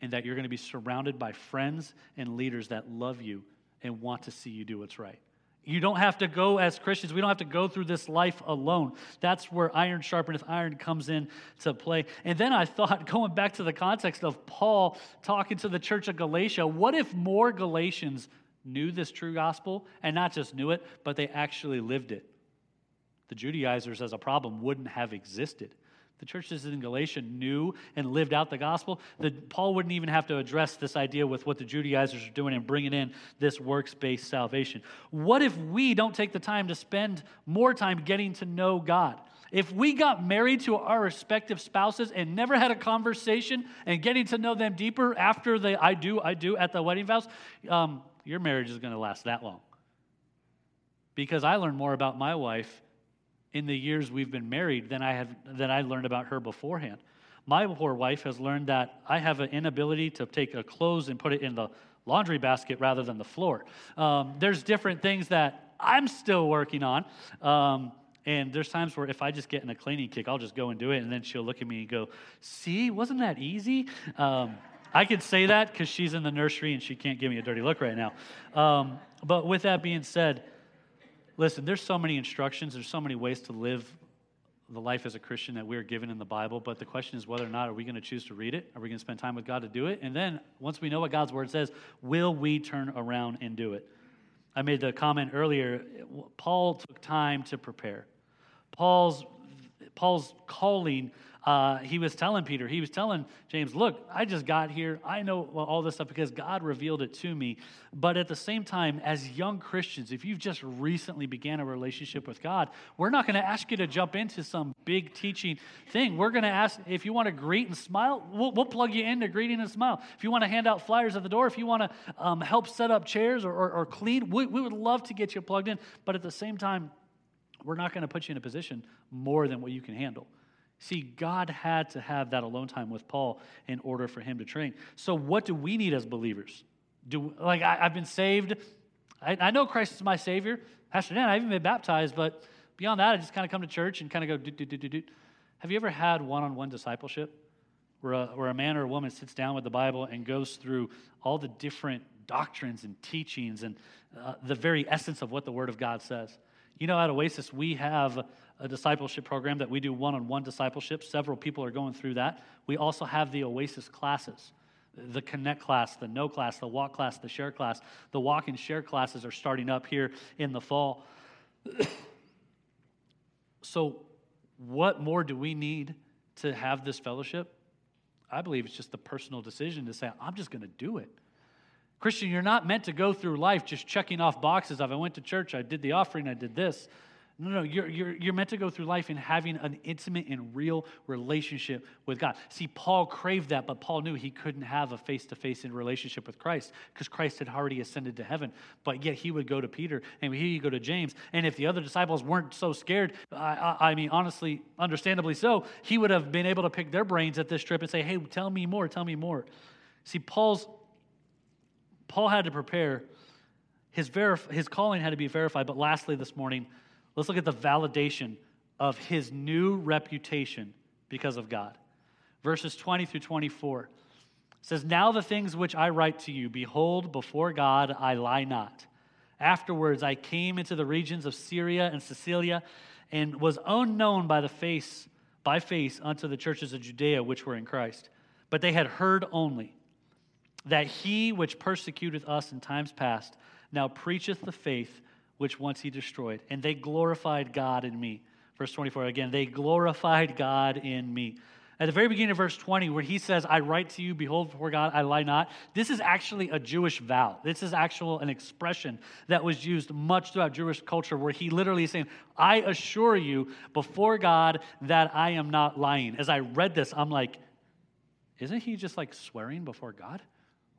S2: and that you're going to be surrounded by friends and leaders that love you and want to see you do what's right. You don't have to go as Christians. We don't have to go through this life alone. That's where iron sharpeneth iron comes in to play. And then I thought, going back to the context of Paul talking to the church of Galatia, what if more Galatians knew this true gospel and not just knew it, but they actually lived it. The Judaizers as a problem wouldn't have existed. The churches in Galatia knew and lived out the gospel. That Paul wouldn't even have to address this idea with what the Judaizers are doing and bringing in this works based salvation. What if we don't take the time to spend more time getting to know God? If we got married to our respective spouses and never had a conversation and getting to know them deeper after the I do, I do at the wedding vows, um, your marriage is going to last that long. Because I learned more about my wife in the years we've been married than I, have, than I learned about her beforehand. My poor wife has learned that I have an inability to take a clothes and put it in the laundry basket rather than the floor. Um, there's different things that I'm still working on. Um, and there's times where if I just get in a cleaning kick, I'll just go and do it. And then she'll look at me and go, See, wasn't that easy? Um, I could say that because she's in the nursery and she can't give me a dirty look right now. Um, but with that being said, listen, there's so many instructions, there's so many ways to live the life as a Christian that we're given in the Bible, but the question is whether or not are we going to choose to read it? Are we going to spend time with God to do it? And then once we know what God's word says, will we turn around and do it? I made the comment earlier, Paul took time to prepare. Paul's Paul's calling uh, he was telling Peter, he was telling James, look, I just got here. I know all this stuff because God revealed it to me. But at the same time, as young Christians, if you've just recently began a relationship with God, we're not going to ask you to jump into some big teaching thing. We're going to ask if you want to greet and smile, we'll, we'll, plug you into greeting and smile. If you want to hand out flyers at the door, if you want to um, help set up chairs or, or, or clean, we, we would love to get you plugged in. But at the same time, we're not going to put you in a position more than what you can handle. See, God had to have that alone time with Paul in order for him to train. So, what do we need as believers? Do like I, have been saved. I, I, know Christ is my Savior. Pastor Dan, I've even been baptized, but beyond that, I just kind of come to church and kind of go do do do do do. Have you ever had one-on-one discipleship, where a, where a man or a woman sits down with the Bible and goes through all the different doctrines and teachings and uh, the very essence of what the Word of God says? You know, at Oasis, we have a discipleship program that we do one on one discipleship. Several people are going through that. We also have the Oasis classes the Connect class, the Know class, the Walk class, the Share class. The Walk and Share classes are starting up here in the fall. so, what more do we need to have this fellowship? I believe it's just the personal decision to say, I'm just going to do it. Christian, you're not meant to go through life just checking off boxes of I went to church, I did the offering, I did this. No, no, you're, you're, you're meant to go through life in having an intimate and real relationship with God. See, Paul craved that, but Paul knew he couldn't have a face to face in relationship with Christ because Christ had already ascended to heaven. But yet he would go to Peter and he would go to James. And if the other disciples weren't so scared, I, I, I mean, honestly, understandably so, he would have been able to pick their brains at this trip and say, hey, tell me more, tell me more. See, Paul's, Paul had to prepare. His, verif- his calling had to be verified. But lastly, this morning, Let's look at the validation of his new reputation because of God. Verses 20 through 24 says, Now the things which I write to you, behold, before God I lie not. Afterwards I came into the regions of Syria and Cilicia, and was unknown by the face by face unto the churches of Judea which were in Christ. But they had heard only that he which persecuteth us in times past now preacheth the faith which once he destroyed. And they glorified God in me. Verse 24 again, they glorified God in me. At the very beginning of verse 20, where he says, I write to you, behold, before God, I lie not, this is actually a Jewish vow. This is actual an expression that was used much throughout Jewish culture, where he literally is saying, I assure you before God that I am not lying. As I read this, I'm like, isn't he just like swearing before God?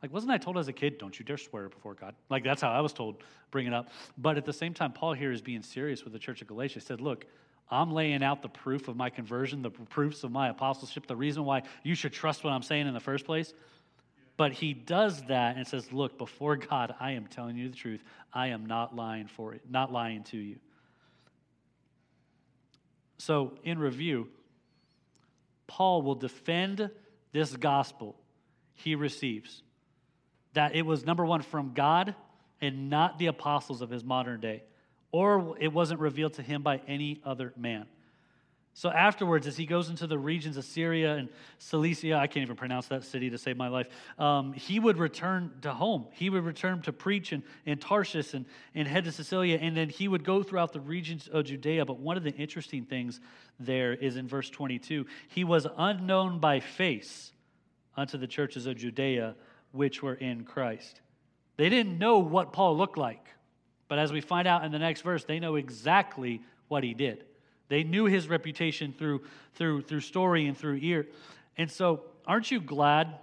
S2: Like, wasn't I told as a kid, don't you dare swear before God? Like, that's how I was told, bring it up. But at the same time, Paul here is being serious with the church of Galatia. He said, look, I'm laying out the proof of my conversion, the proofs of my apostleship, the reason why you should trust what I'm saying in the first place. But he does that and says, Look, before God, I am telling you the truth. I am not lying for it, not lying to you. So, in review, Paul will defend this gospel he receives that it was number one from God and not the apostles of his modern day, or it wasn't revealed to him by any other man. So afterwards, as he goes into the regions of Syria and Cilicia, I can't even pronounce that city to save my life, um, he would return to home. He would return to preach in, in Tarshish and, and head to Cilicia, and then he would go throughout the regions of Judea. But one of the interesting things there is in verse 22 he was unknown by face unto the churches of Judea which were in Christ. They didn't know what Paul looked like, but as we find out in the next verse, they know exactly what he did. They knew his reputation through, through, through story and through ear. And so, aren't you glad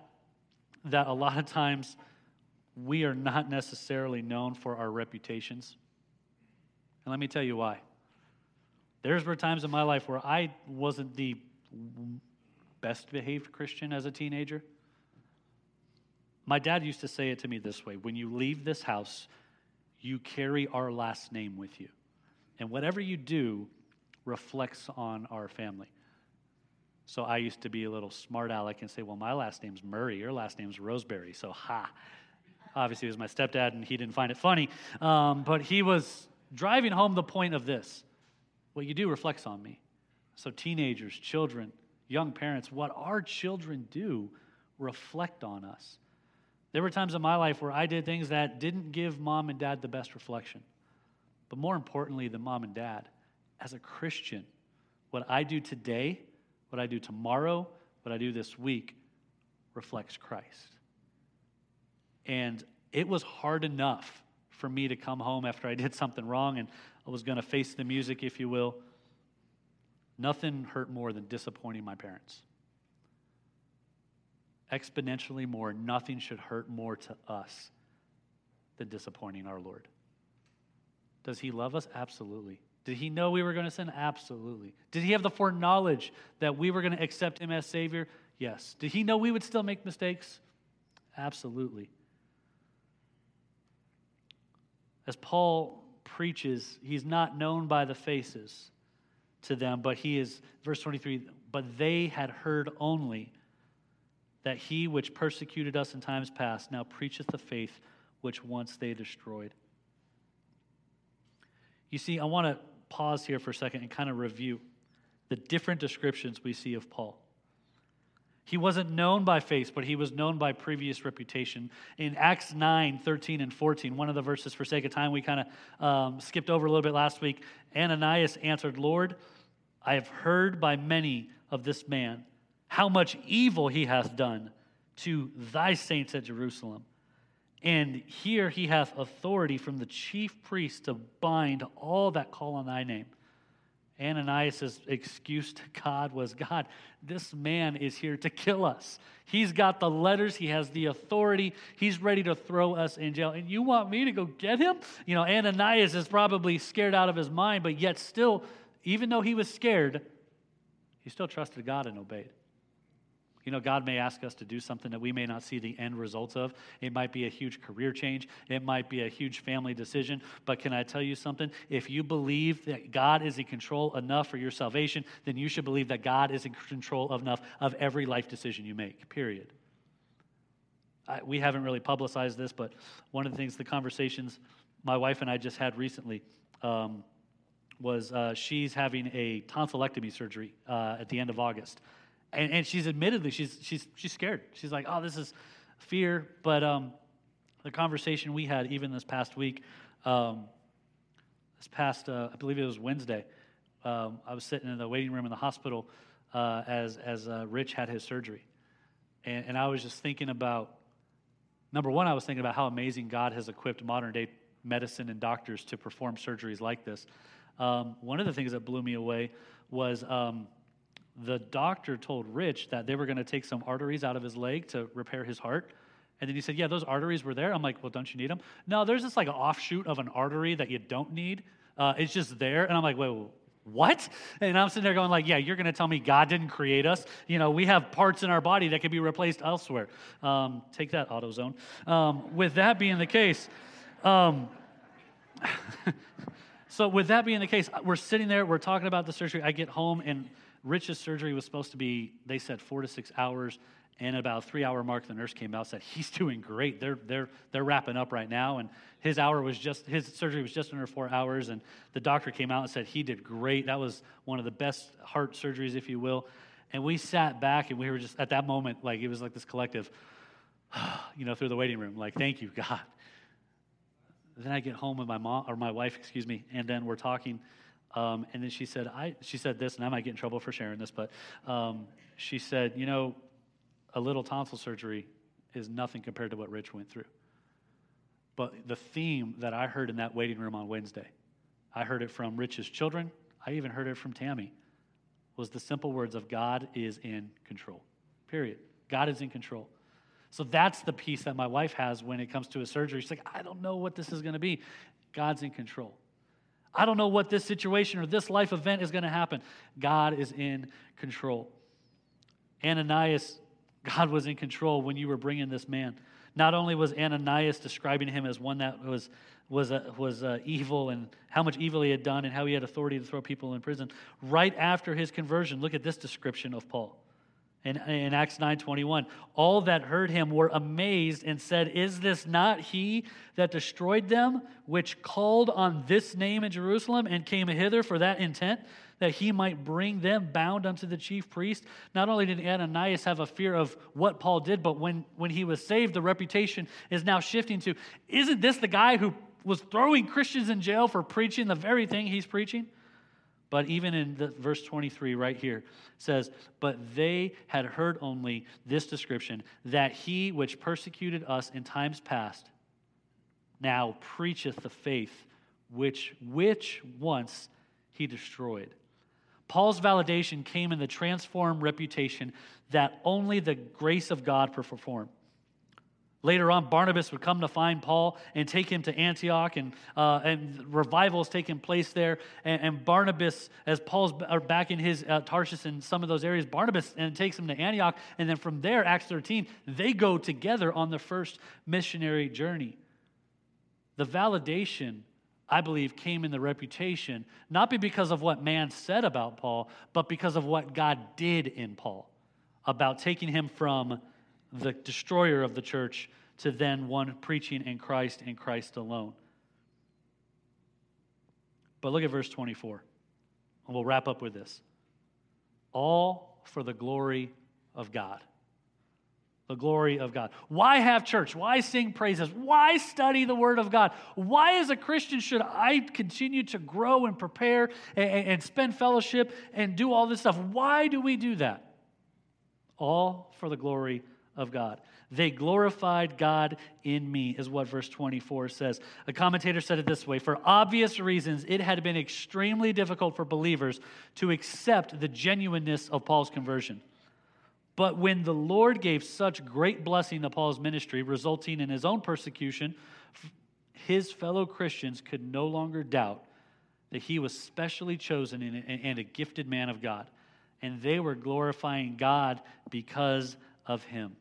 S2: that a lot of times we are not necessarily known for our reputations? And let me tell you why. There's were times in my life where I wasn't the best behaved Christian as a teenager. My dad used to say it to me this way when you leave this house, you carry our last name with you. And whatever you do reflects on our family. So I used to be a little smart aleck and say, well, my last name's Murray, your last name's Roseberry. So, ha. Obviously, it was my stepdad, and he didn't find it funny. Um, but he was driving home the point of this what you do reflects on me. So, teenagers, children, young parents, what our children do reflect on us. There were times in my life where I did things that didn't give mom and dad the best reflection. But more importantly than mom and dad, as a Christian, what I do today, what I do tomorrow, what I do this week reflects Christ. And it was hard enough for me to come home after I did something wrong and I was going to face the music, if you will. Nothing hurt more than disappointing my parents exponentially more, nothing should hurt more to us than disappointing our Lord. Does he love us? Absolutely. Did he know we were going to sin? Absolutely. Did he have the foreknowledge that we were going to accept him as Savior? Yes. Did he know we would still make mistakes? Absolutely. As Paul preaches, he's not known by the faces to them, but he is, verse 23, but they had heard only that he which persecuted us in times past now preacheth the faith which once they destroyed. You see, I want to pause here for a second and kind of review the different descriptions we see of Paul. He wasn't known by face, but he was known by previous reputation. In Acts 9, 13, and 14, one of the verses, for sake of time, we kind of um, skipped over a little bit last week. Ananias answered, Lord, I have heard by many of this man how much evil he hath done to thy saints at Jerusalem. And here he hath authority from the chief priest to bind all that call on thy name. Ananias' excuse to God was God, this man is here to kill us. He's got the letters, he has the authority, he's ready to throw us in jail. And you want me to go get him? You know, Ananias is probably scared out of his mind, but yet still, even though he was scared, he still trusted God and obeyed. You know, God may ask us to do something that we may not see the end results of. It might be a huge career change, it might be a huge family decision. But can I tell you something? If you believe that God is in control enough for your salvation, then you should believe that God is in control enough of every life decision you make, period. I, we haven't really publicized this, but one of the things, the conversations my wife and I just had recently, um, was uh, she's having a tonsillectomy surgery uh, at the end of August. And, and she's admittedly, she's, she's, she's scared. She's like, oh, this is fear. But um, the conversation we had even this past week, um, this past, uh, I believe it was Wednesday, um, I was sitting in the waiting room in the hospital uh, as, as uh, Rich had his surgery. And, and I was just thinking about, number one, I was thinking about how amazing God has equipped modern day medicine and doctors to perform surgeries like this. Um, one of the things that blew me away was um, the doctor told Rich that they were going to take some arteries out of his leg to repair his heart. And then he said, Yeah, those arteries were there. I'm like, Well, don't you need them? No, there's just like an offshoot of an artery that you don't need. Uh, it's just there. And I'm like, Wait, what? And I'm sitting there going like, yeah, you're going to tell me God didn't create us? You know, we have parts in our body that can be replaced elsewhere. Um, take that, AutoZone. Um, with that being the case, um, so with that being the case, we're sitting there, we're talking about the surgery. I get home and Rich's surgery was supposed to be, they said, four to six hours. And about three hour mark, the nurse came out said, He's doing great. They're, they're, they're wrapping up right now. And his hour was just, his surgery was just under four hours. And the doctor came out and said, He did great. That was one of the best heart surgeries, if you will. And we sat back and we were just, at that moment, like it was like this collective, you know, through the waiting room, like, Thank you, God. Then I get home with my mom, or my wife, excuse me, and then we're talking um, and then she said, I, she said this, and I might get in trouble for sharing this, but um, she said, you know, a little tonsil surgery is nothing compared to what Rich went through. But the theme that I heard in that waiting room on Wednesday, I heard it from Rich's children, I even heard it from Tammy, was the simple words of God is in control. Period. God is in control. So that's the peace that my wife has when it comes to a surgery. She's like, I don't know what this is going to be. God's in control. I don't know what this situation or this life event is going to happen. God is in control. Ananias, God was in control when you were bringing this man. Not only was Ananias describing him as one that was, was, uh, was uh, evil and how much evil he had done and how he had authority to throw people in prison, right after his conversion, look at this description of Paul in, in Acts 9:21. All that heard him were amazed and said, "Is this not he that destroyed them, which called on this name in Jerusalem and came hither for that intent?" That he might bring them bound unto the chief priest. Not only did Ananias have a fear of what Paul did, but when, when he was saved, the reputation is now shifting to isn't this the guy who was throwing Christians in jail for preaching the very thing he's preaching? But even in the, verse 23 right here says, But they had heard only this description, that he which persecuted us in times past now preacheth the faith which, which once he destroyed. Paul's validation came in the transformed reputation that only the grace of God perform. Later on, Barnabas would come to find Paul and take him to Antioch, and, uh, and revivals taking place there. And, and, Barnabas, as Paul's back in his uh, Tarshish and some of those areas, Barnabas and takes him to Antioch. And then from there, Acts 13, they go together on the first missionary journey. The validation, I believe, came in the reputation, not because of what man said about Paul, but because of what God did in Paul about taking him from the destroyer of the church, to then one preaching in Christ and Christ alone. But look at verse 24, and we'll wrap up with this. All for the glory of God. The glory of God. Why have church? Why sing praises? Why study the Word of God? Why, as a Christian, should I continue to grow and prepare and, and spend fellowship and do all this stuff? Why do we do that? All for the glory of God. They glorified God in me, is what verse 24 says. A commentator said it this way For obvious reasons, it had been extremely difficult for believers to accept the genuineness of Paul's conversion. But when the Lord gave such great blessing to Paul's ministry, resulting in his own persecution, his fellow Christians could no longer doubt that he was specially chosen and a gifted man of God. And they were glorifying God because of him.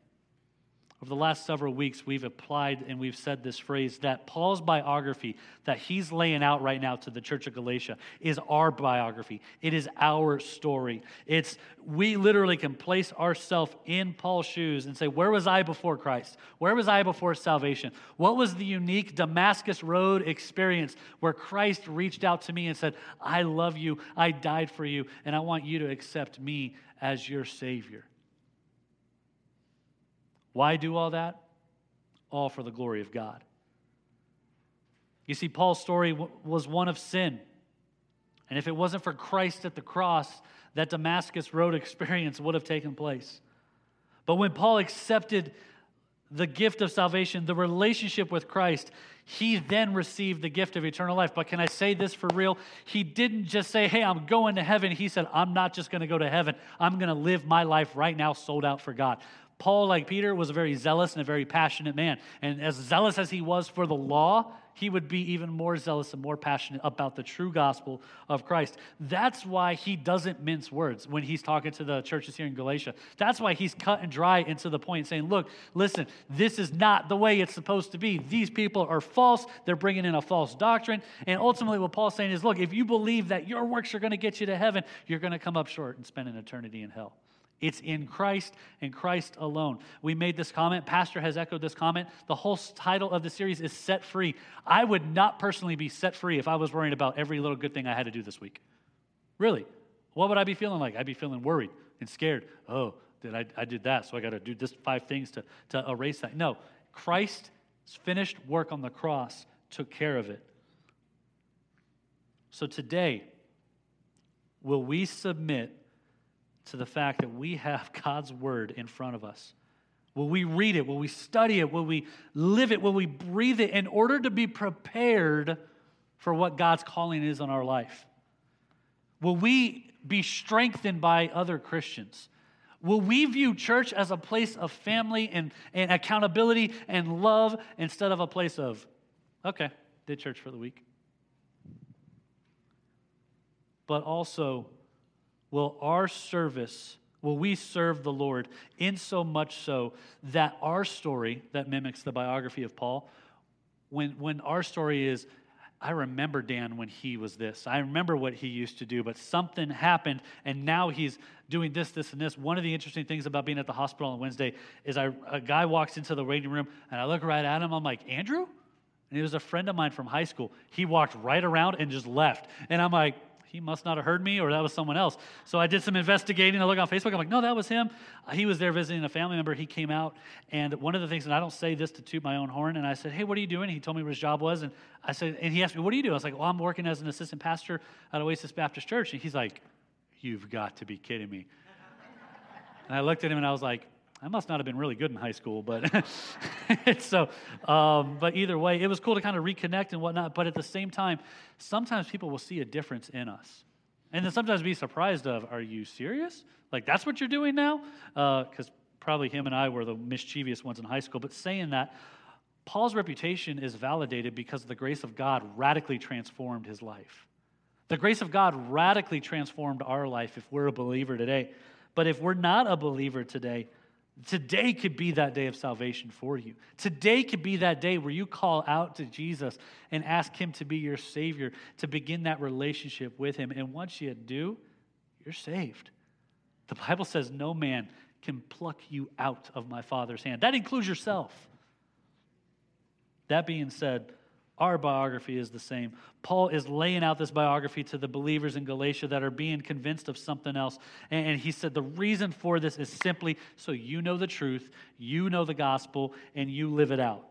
S2: Over the last several weeks, we've applied and we've said this phrase that Paul's biography that he's laying out right now to the church of Galatia is our biography. It is our story. It's we literally can place ourselves in Paul's shoes and say, Where was I before Christ? Where was I before salvation? What was the unique Damascus Road experience where Christ reached out to me and said, I love you, I died for you, and I want you to accept me as your Savior? Why do all that? All for the glory of God. You see, Paul's story was one of sin. And if it wasn't for Christ at the cross, that Damascus Road experience would have taken place. But when Paul accepted the gift of salvation, the relationship with Christ, he then received the gift of eternal life. But can I say this for real? He didn't just say, Hey, I'm going to heaven. He said, I'm not just going to go to heaven. I'm going to live my life right now sold out for God. Paul, like Peter, was a very zealous and a very passionate man. And as zealous as he was for the law, he would be even more zealous and more passionate about the true gospel of Christ. That's why he doesn't mince words when he's talking to the churches here in Galatia. That's why he's cut and dry and to the point, saying, Look, listen, this is not the way it's supposed to be. These people are false. They're bringing in a false doctrine. And ultimately, what Paul's saying is, Look, if you believe that your works are going to get you to heaven, you're going to come up short and spend an eternity in hell. It's in Christ and Christ alone. We made this comment. Pastor has echoed this comment. The whole title of the series is Set Free. I would not personally be set free if I was worrying about every little good thing I had to do this week. Really. What would I be feeling like? I'd be feeling worried and scared. Oh, did I, I did that, so I got to do this five things to, to erase that. No, Christ's finished work on the cross took care of it. So today, will we submit to the fact that we have God's word in front of us? Will we read it? Will we study it? Will we live it? Will we breathe it in order to be prepared for what God's calling is on our life? Will we be strengthened by other Christians? Will we view church as a place of family and, and accountability and love instead of a place of, okay, did church for the week? But also, will our service, will we serve the Lord in so much so that our story that mimics the biography of Paul, when, when our story is, I remember Dan when he was this. I remember what he used to do, but something happened, and now he's doing this, this, and this. One of the interesting things about being at the hospital on Wednesday is I, a guy walks into the waiting room, and I look right at him. I'm like, Andrew? And he was a friend of mine from high school. He walked right around and just left. And I'm like, he must not have heard me or that was someone else. So I did some investigating. I look on Facebook. I'm like, no, that was him. Uh, he was there visiting a family member. He came out. And one of the things, and I don't say this to toot my own horn, and I said, hey, what are you doing? He told me what his job was. And I said, and he asked me, what do you do? I was like, well, I'm working as an assistant pastor at Oasis Baptist Church. And he's like, you've got to be kidding me. And I looked at him and I was like, I must not have been really good in high school, but so, um, but either way, it was cool to kind of reconnect and whatnot. But at the same time, sometimes people will see a difference in us, and then sometimes be surprised of, "Are you serious? Like that's what you're doing now?" Because uh, probably him and I were the mischievous ones in high school. But saying that, Paul's reputation is validated because the grace of God radically transformed his life. The grace of God radically transformed our life if we're a believer today. But if we're not a believer today, Today could be that day of salvation for you. Today could be that day where you call out to Jesus and ask Him to be your Savior, to begin that relationship with Him. And once you do, you're saved. The Bible says no man can pluck you out of my Father's hand. That includes yourself. That being said, our biography is the same. Paul is laying out this biography to the believers in Galatia that are being convinced of something else. And he said the reason for this is simply so you know the truth, you know the gospel, and you live it out.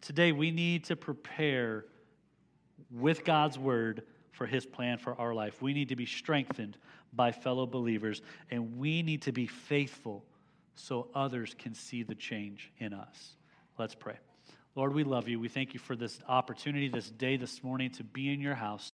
S2: Today, we need to prepare with God's word for his plan for our life. We need to be strengthened by fellow believers, and we need to be faithful so others can see the change in us. Let's pray. Lord, we love you. We thank you for this opportunity, this day, this morning to be in your house.